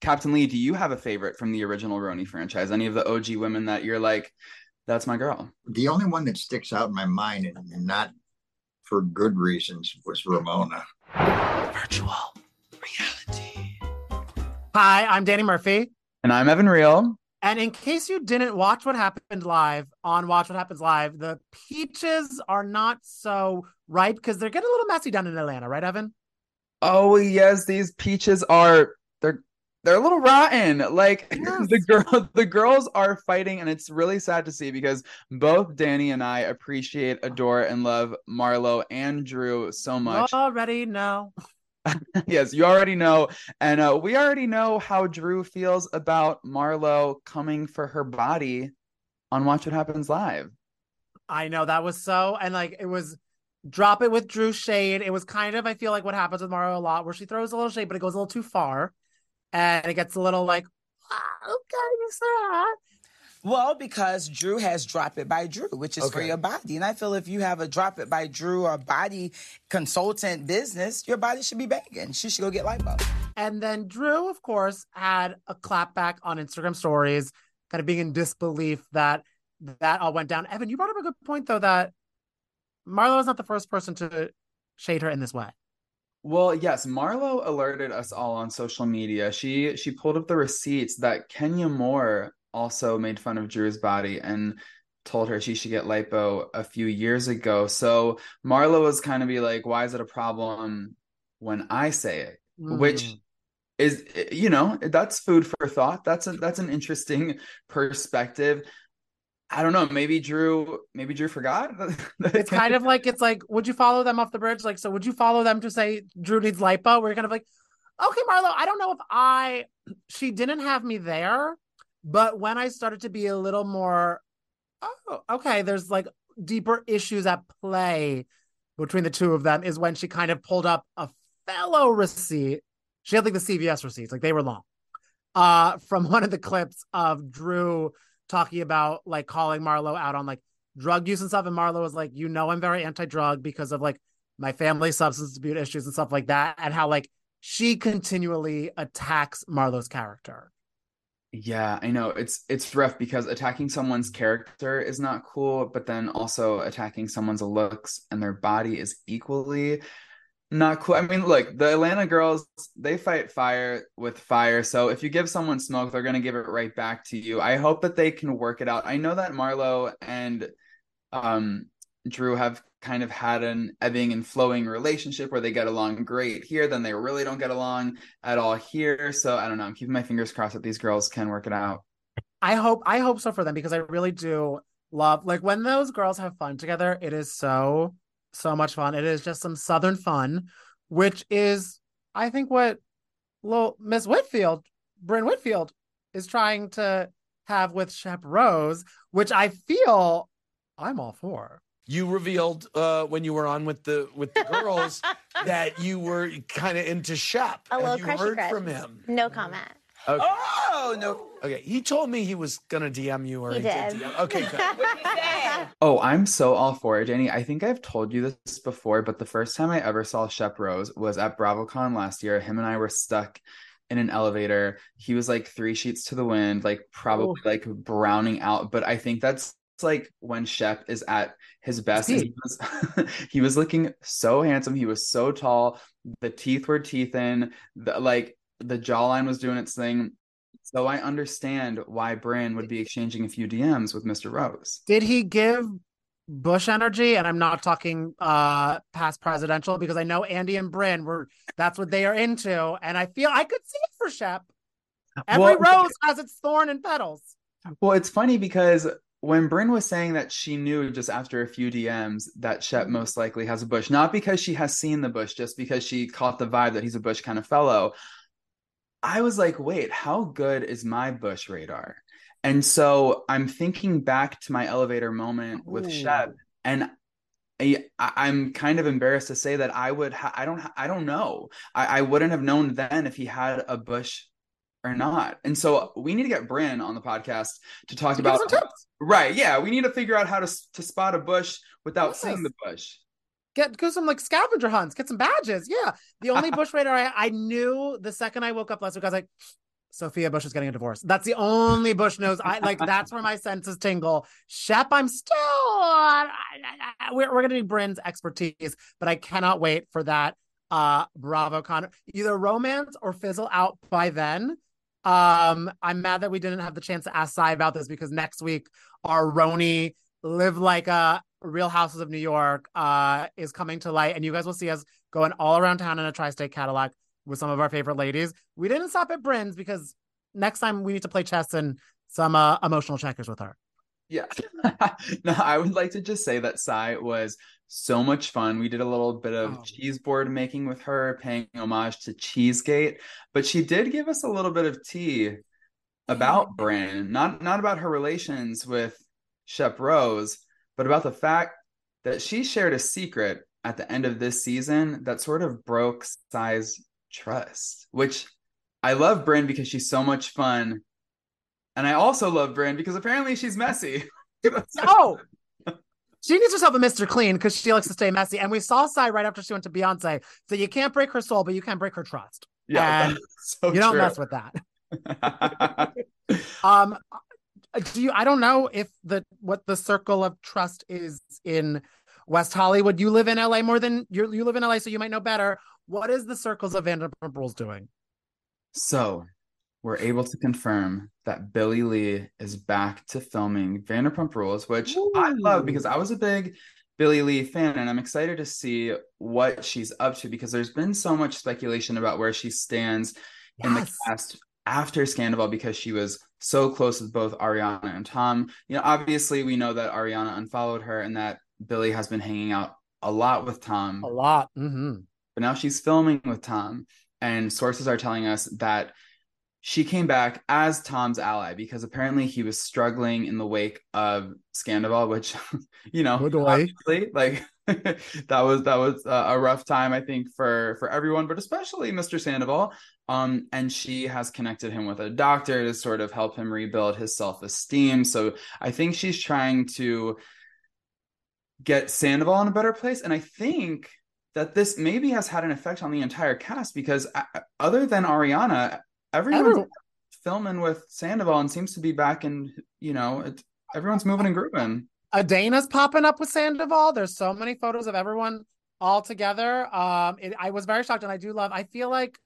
Captain Lee, do you have a favorite from the original RHONY franchise? Any of the OG women that you're like, that's my girl? The only one that sticks out in my mind, and not for good reasons, was Ramona. Virtual reality. Hi, I'm Danny Murphy. And I'm Evan Real. And in case you didn't watch what happened live on Watch What Happens Live, the peaches are not so ripe because they're getting a little messy down in Atlanta, right, Evan? Oh yes, these peaches are they're a little rotten. Like yes. the girl the girls are fighting, and it's really sad to see because both Danny and I appreciate, adore, and love Marlo and Drew so much. Already know. yes, you already know. And uh, we already know how Drew feels about Marlo coming for her body on Watch What Happens Live. I know that was so, and like it was drop it with Drew shade. It was kind of, I feel like what happens with Marlo a lot, where she throws a little shade, but it goes a little too far. And it gets a little like, ah, okay, sir. Well, because Drew has Drop It by Drew, which is okay. for your body. And I feel if you have a Drop It by Drew or body consultant business, your body should be banging. She should go get lipo. And then Drew, of course, had a clapback on Instagram stories, kind of being in disbelief that that all went down. Evan, you brought up a good point, though, that Marlo is not the first person to shade her in this way. Well, yes, Marlo alerted us all on social media. She she pulled up the receipts that Kenya Moore also made fun of Drew's body and told her she should get lipo a few years ago. So Marlo was kind of be like, why is it a problem when I say it? Mm. Which is you know, that's food for thought. That's a that's an interesting perspective. I don't know. Maybe Drew. Maybe Drew forgot. it's kind of like it's like, would you follow them off the bridge? Like, so would you follow them to say Drew needs lipo? We're kind of like, okay, Marlo. I don't know if I. She didn't have me there, but when I started to be a little more, oh, okay, there's like deeper issues at play between the two of them is when she kind of pulled up a fellow receipt. She had like the CVS receipts, like they were long, uh, from one of the clips of Drew talking about like calling Marlo out on like drug use and stuff. And Marlo was like, you know, I'm very anti drug because of like my family substance abuse issues and stuff like that. And how like she continually attacks Marlo's character. Yeah, I know. It's it's rough because attacking someone's character is not cool, but then also attacking someone's looks and their body is equally not cool. I mean, look, the Atlanta girls, they fight fire with fire. So if you give someone smoke, they're going to give it right back to you. I hope that they can work it out. I know that Marlo and um Drew have kind of had an ebbing and flowing relationship where they get along great here, then they really don't get along at all here. So I don't know. I'm keeping my fingers crossed that these girls can work it out. I hope I hope so for them because I really do love like when those girls have fun together, it is so so much fun. It is just some southern fun, which is I think what little Miss Whitfield, Brynn Whitfield, is trying to have with Shep Rose, which I feel I'm all for you revealed uh, when you were on with the with the girls that you were kind of into Shep. A little you heard crush. from him. No comment. Okay. Oh no. Okay, he told me he was gonna DM you, or he, he did. did. DM. Okay, good. oh, I'm so all for it, Danny. I think I've told you this before, but the first time I ever saw Shep Rose was at BravoCon last year. Him and I were stuck in an elevator. He was like three sheets to the wind, like probably oh. like browning out. But I think that's like when Shep is at his best. He was, he was looking so handsome. He was so tall. The teeth were teeth in. The, like the jawline was doing its thing. So I understand why Brynn would be exchanging a few DMs with Mr. Rose. Did he give Bush energy? And I'm not talking uh past presidential because I know Andy and Brynn were that's what they are into. And I feel I could see it for Shep. Every well, rose has its thorn and petals. Well, it's funny because when Brynn was saying that she knew just after a few DMs that Shep most likely has a bush, not because she has seen the bush, just because she caught the vibe that he's a bush kind of fellow. I was like, wait, how good is my bush radar? And so I'm thinking back to my elevator moment with Ooh. Shep, and I, am kind of embarrassed to say that I would. Ha- I don't. I don't know. I, I wouldn't have known then if he had a bush or not. And so we need to get Brynn on the podcast to talk to about right. Yeah, we need to figure out how to to spot a bush without yes. seeing the bush. Get go some like scavenger hunts, get some badges. Yeah. The only bush radar I, I knew the second I woke up last week, I was like, Sophia Bush is getting a divorce. That's the only Bush knows. I like. That's where my senses tingle. Shep, I'm still. I, I, I, we're we're gonna need Brynn's expertise, but I cannot wait for that. Uh, Bravo Connor, either romance or fizzle out by then. Um, I'm mad that we didn't have the chance to ask Sai about this because next week our RHONY live like a Real Houses of New York uh is coming to light, and you guys will see us going all around town in a tri-state Cadillac with some of our favorite ladies. We didn't stop at Brynn's because next time we need to play chess and some uh, emotional checkers with her. Yeah. no, I would like to just say that Sai was so much fun. We did a little bit of Oh. cheese board making with her, paying homage to Cheesegate, but she did give us a little bit of tea about Brin, not not about her relations with Shep Rose, but about the fact that she shared a secret at the end of this season that sort of broke Sai's trust, which I love Brynn because she's so much fun. And I also love Brynn because apparently she's messy. Oh, she needs herself a Mr. Clean because she likes to stay messy. And we saw Sai right after she went to Beyonce. So you can't break her soul, but you can break her trust. yeah, And so you don't true. mess with that. Um, Uh, do you? I don't know if the what the circle of trust is in West Hollywood. You live in LA more than you you live in LA, so you might know better. What is the circles of Vanderpump Rules doing? so we're able to confirm that Billie Lee is back to filming Vanderpump Rules, which I love because I was a big Billie Lee fan and I'm excited to see what she's up to because there's been so much speculation about where she stands in the cast after Scandal because she was so close with both Ariana and Tom. You know, obviously we know that Ariana unfollowed her and that Billie has been hanging out a lot with Tom A lot. hmm but now she's filming with Tom, and sources are telling us that she came back as Tom's ally because apparently he was struggling in the wake of Scandoval, which you know, obviously, like that was that was a rough time I think for for everyone, but especially Mr. Sandoval. Um, and she has connected him with a doctor to sort of help him rebuild his self esteem. So I think she's trying to get Sandoval in a better place, and I think that this maybe has had an effect on the entire cast because uh, other than Ariana, everyone's Everyone- filming with Sandoval and seems to be back in, you know, it, everyone's moving and grooving. Adana's popping up with Sandoval. There's so many photos of everyone all together. Um, it, I was very shocked, and I do love. I feel like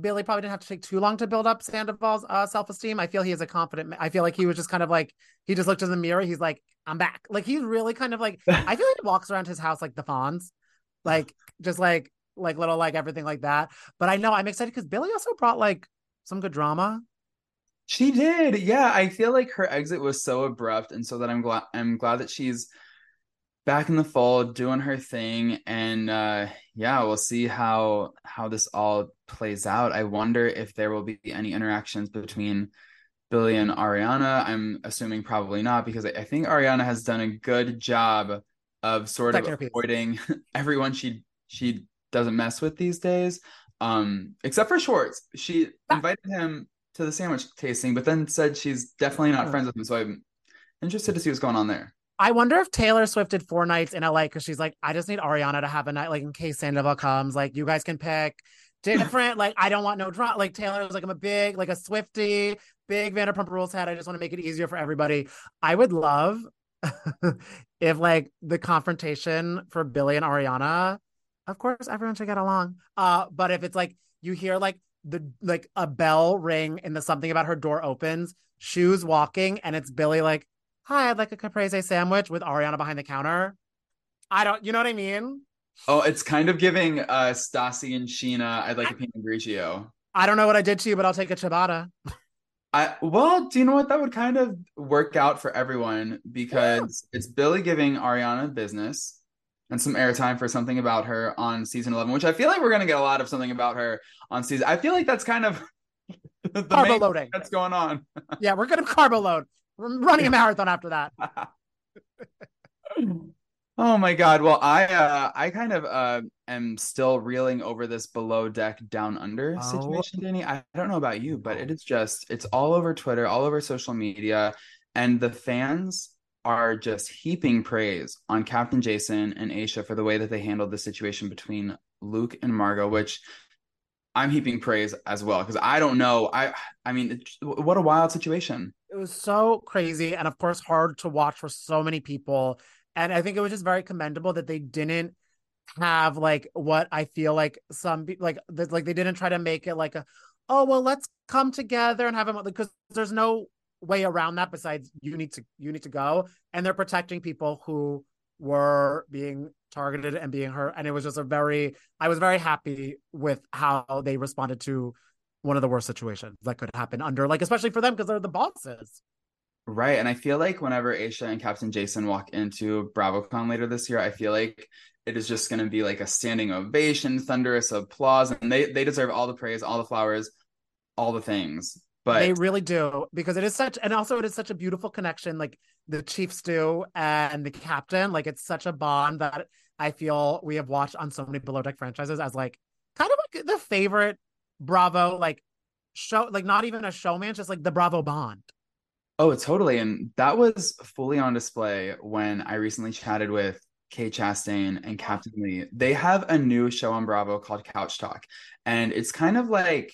Billie probably didn't have to take too long to build up Sandoval's uh, self esteem. I feel he is a confident. I feel like he was just kind of like he just looked in the mirror. He's like, I'm back. Like he's really kind of like. I feel like he walks around his house like the Fonz, like just like like little like everything like that. But I know I'm excited because Billie also brought like some good drama. She did. Yeah, I feel like her exit was so abrupt and so that I'm glad I'm glad that she's back in the fold doing her thing and uh yeah, we'll see how how this all plays out. I wonder if there will be any interactions between Billie and Ariana. I'm assuming probably not because I, I think Ariana has done a good job of sort of avoiding everyone she she doesn't mess with these days. Um, except for Schwartz. She Ah. invited him to the sandwich tasting, but then said she's definitely not friends with him. So I'm interested to see what's going on there. I wonder if Taylor Swift did four nights in LA because she's like, I just need Ariana to have a night, like in case Sandoval comes, like you guys can pick different. like I don't want no drama. Like Taylor was like, I'm a big, like a Swifty, big Vanderpump Rules head. I just want to make it easier for everybody. I would love if like the confrontation for Billie and Ariana, of course everyone should get along. Uh, but if it's like you hear like the like a bell ring and the something about her door opens, shoes walking, and it's Billie like hi, I'd like a caprese sandwich with Ariana behind the counter. I don't, you know what I mean? Oh, it's kind of giving uh Stassi and Scheana, I'd like a Pinot Grigio. I don't know what I did to you, but I'll take a ciabatta. I well, do you know what? That would kind of work out for everyone because it's Billie giving Ariana business and some airtime for something about her on season 11, which I feel like we're going to get a lot of something about her on season. I feel like that's kind of the Carbo main loading. that's going on. Yeah, we're gonna carbo load. We're running a marathon after that. Oh my God. Well, I uh I kind of uh am still reeling over this below deck down under Oh. situation, Danny. I don't know about you, but it is just it's all over Twitter, all over social media, and the fans are just heaping praise on Captain Jason and Aesha for the way that they handled the situation between Luke and Margot, which I'm heaping praise as well because I don't know. I I mean, it, what a wild situation. It was so crazy, and of course, hard to watch for so many people. And I think it was just very commendable that they didn't have like what I feel like some like like they didn't try to make it like a oh well let's come together and have a because there's no way around that besides you need to you need to go and they're protecting people who were being targeted and being hurt and it was just a very I was very happy with how they responded to one of the worst situations that could happen under like especially for them because they're the bosses. Right. And I feel like whenever Aesha and Captain Jason walk into BravoCon later this year, I feel like it is just going to be like a standing ovation, thunderous applause, and they they deserve all the praise, all the flowers, all the things. But they really do because it is such, and also it is such a beautiful connection. Like the Chief Stew and the Captain, like it's such a bond that I feel we have watched on so many Below Deck franchises as like kind of like the favorite Bravo like show, like not even a showman, just like the Bravo bond. Oh, totally. And that was fully on display when I recently chatted with Kate Chastain and Captain Lee, they have a new show on Bravo called Couch Talk. And it's kind of like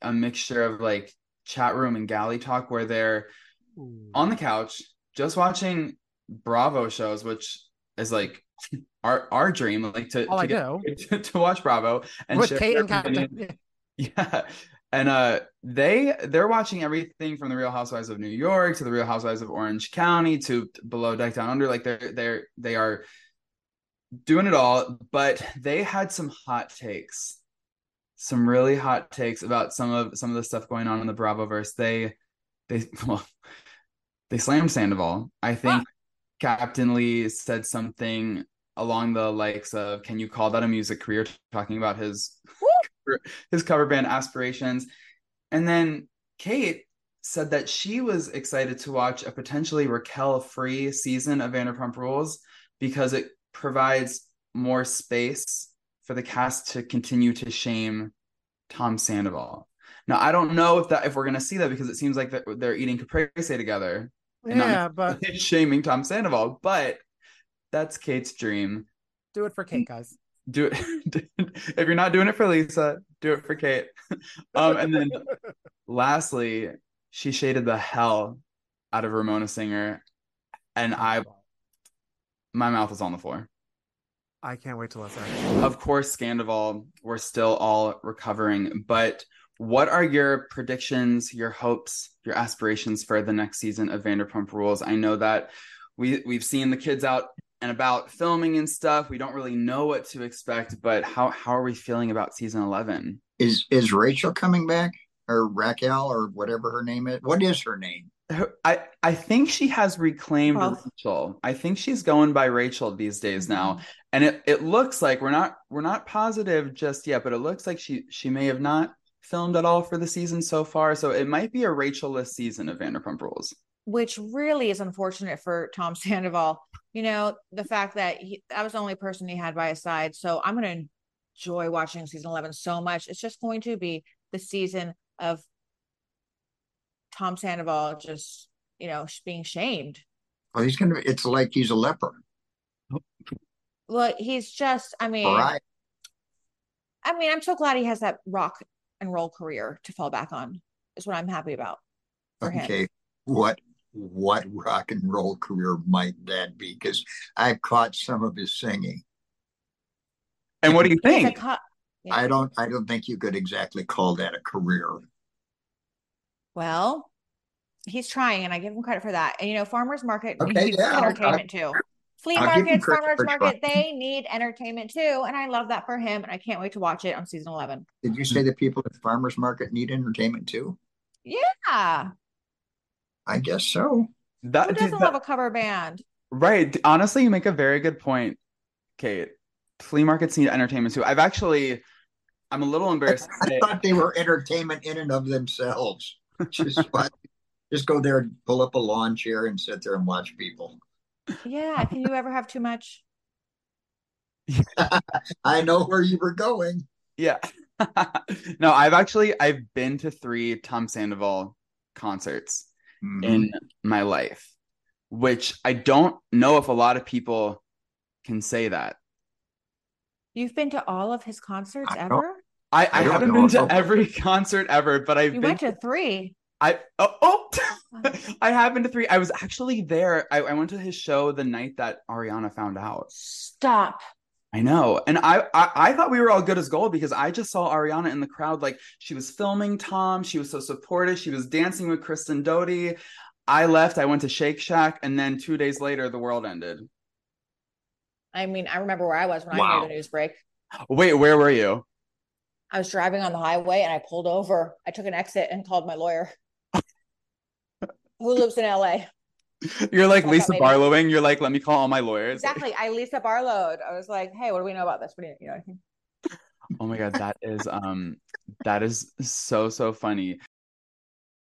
a mixture of like chat room and galley talk where they're Ooh. on the couch just watching Bravo shows, which is like our our dream, like to, to, get, to, to, watch Bravo and with Kate and Captain. Yeah. And uh they they're watching everything from the Real Housewives of New York to the Real Housewives of Orange County to below deck down under. Like they're they're they are doing it all, but they had some hot takes. Some really hot takes about some of some of the stuff going on in the Bravoverse. They they well they slammed Sandoval. I ah. think Captain Lee said something along the likes of can you call that a music career talking about his his cover band aspirations and then Kate said that she was excited to watch a potentially Raquel free season of Vanderpump Rules because it provides more space for the cast to continue to shame Tom Sandoval. Now I don't know if that if we're gonna see that because it seems like they're eating caprese together. Yeah, but shaming Tom Sandoval, but that's Kate's dream. Do it for Kate, guys do it if you're not doing it for Lisa, do it for Kate. um, and then lastly, she shaded the hell out of Ramona Singer, and I, my mouth is on the floor. I can't wait to listen. Of course, Scandoval, we're still all recovering, but what are your predictions, your hopes, your aspirations for the next season of Vanderpump Rules? I know that we we've seen the kids out and about filming and stuff. We don't really know what to expect, but how how are we feeling about season eleven? Is is Rachel coming back or Raquel or whatever her name is? What is her name? I I think she has reclaimed well, Rachel. I think she's going by Rachel these days now, mm-hmm. and it it looks like we're not we're not positive just yet, but it looks like she she may have not filmed at all for the season so far, so it might be a Rachel-less season of Vanderpump Rules which really is unfortunate for Tom Sandoval. You know, the fact that he, that was the only person he had by his side. So I'm going to enjoy watching season 11 so much. It's just going to be the season of Tom Sandoval just, you know, being shamed. Well, he's going to, it's like he's a leper. Well, he's just, I mean, right. I mean, I'm so glad he has that rock and roll career to fall back on, is what I'm happy about. okay. Him. What what rock and roll career might that be? Because I've caught some of his singing. And what do you think? Co- yeah. I don't. I don't think you could exactly call that a career. Well, he's trying, and I give him credit for that. And you know, farmers market okay, needs yeah, entertainment I'll, too. Flea I'll markets, farmers market, they need entertainment too, and I love that for him. And I can't wait to watch it on season eleven. Did you say that people at farmers market need entertainment too? Yeah, I guess so. That, Who doesn't that, love a cover band? Right. Honestly, you make a very good point, Kate. Flea markets need entertainment too. I've actually, I'm a little embarrassed. I, I thought they were entertainment in and of themselves. Just, just go there and pull up a lawn chair and sit there and watch people. Yeah. Can you ever have too much? I know where you were going. Yeah. no, I've actually I've been to three Tom Sandoval concerts mm-hmm. in my life, which I don't know if a lot of people can say that. You've been to all of his concerts I ever? I, I, I haven't been to Okay. every concert ever, but I've You been went to three. I oh, oh, oh. I have been to three. I was actually there. I, I went to his show the night that Ariana found out. Stop. I know. And I, I I thought we were all good as gold because I just saw Ariana in the crowd. Like she was filming Tom. She was so supportive. She was dancing with Kristen Doute. I left. I went to Shake Shack, and then two days later, the world ended. I mean, I remember where I was when I heard the news break. Wait, where were you? I was driving on the highway and I pulled over. I took an exit and called my lawyer, who lives in LA. You're like Lisa. Barlowing. You're like, let me call all my lawyers. Exactly. I Lisa Barlow. I was like, hey, what do we know about this? What do you, you know what I mean? Oh my god, that is um, that is so so funny.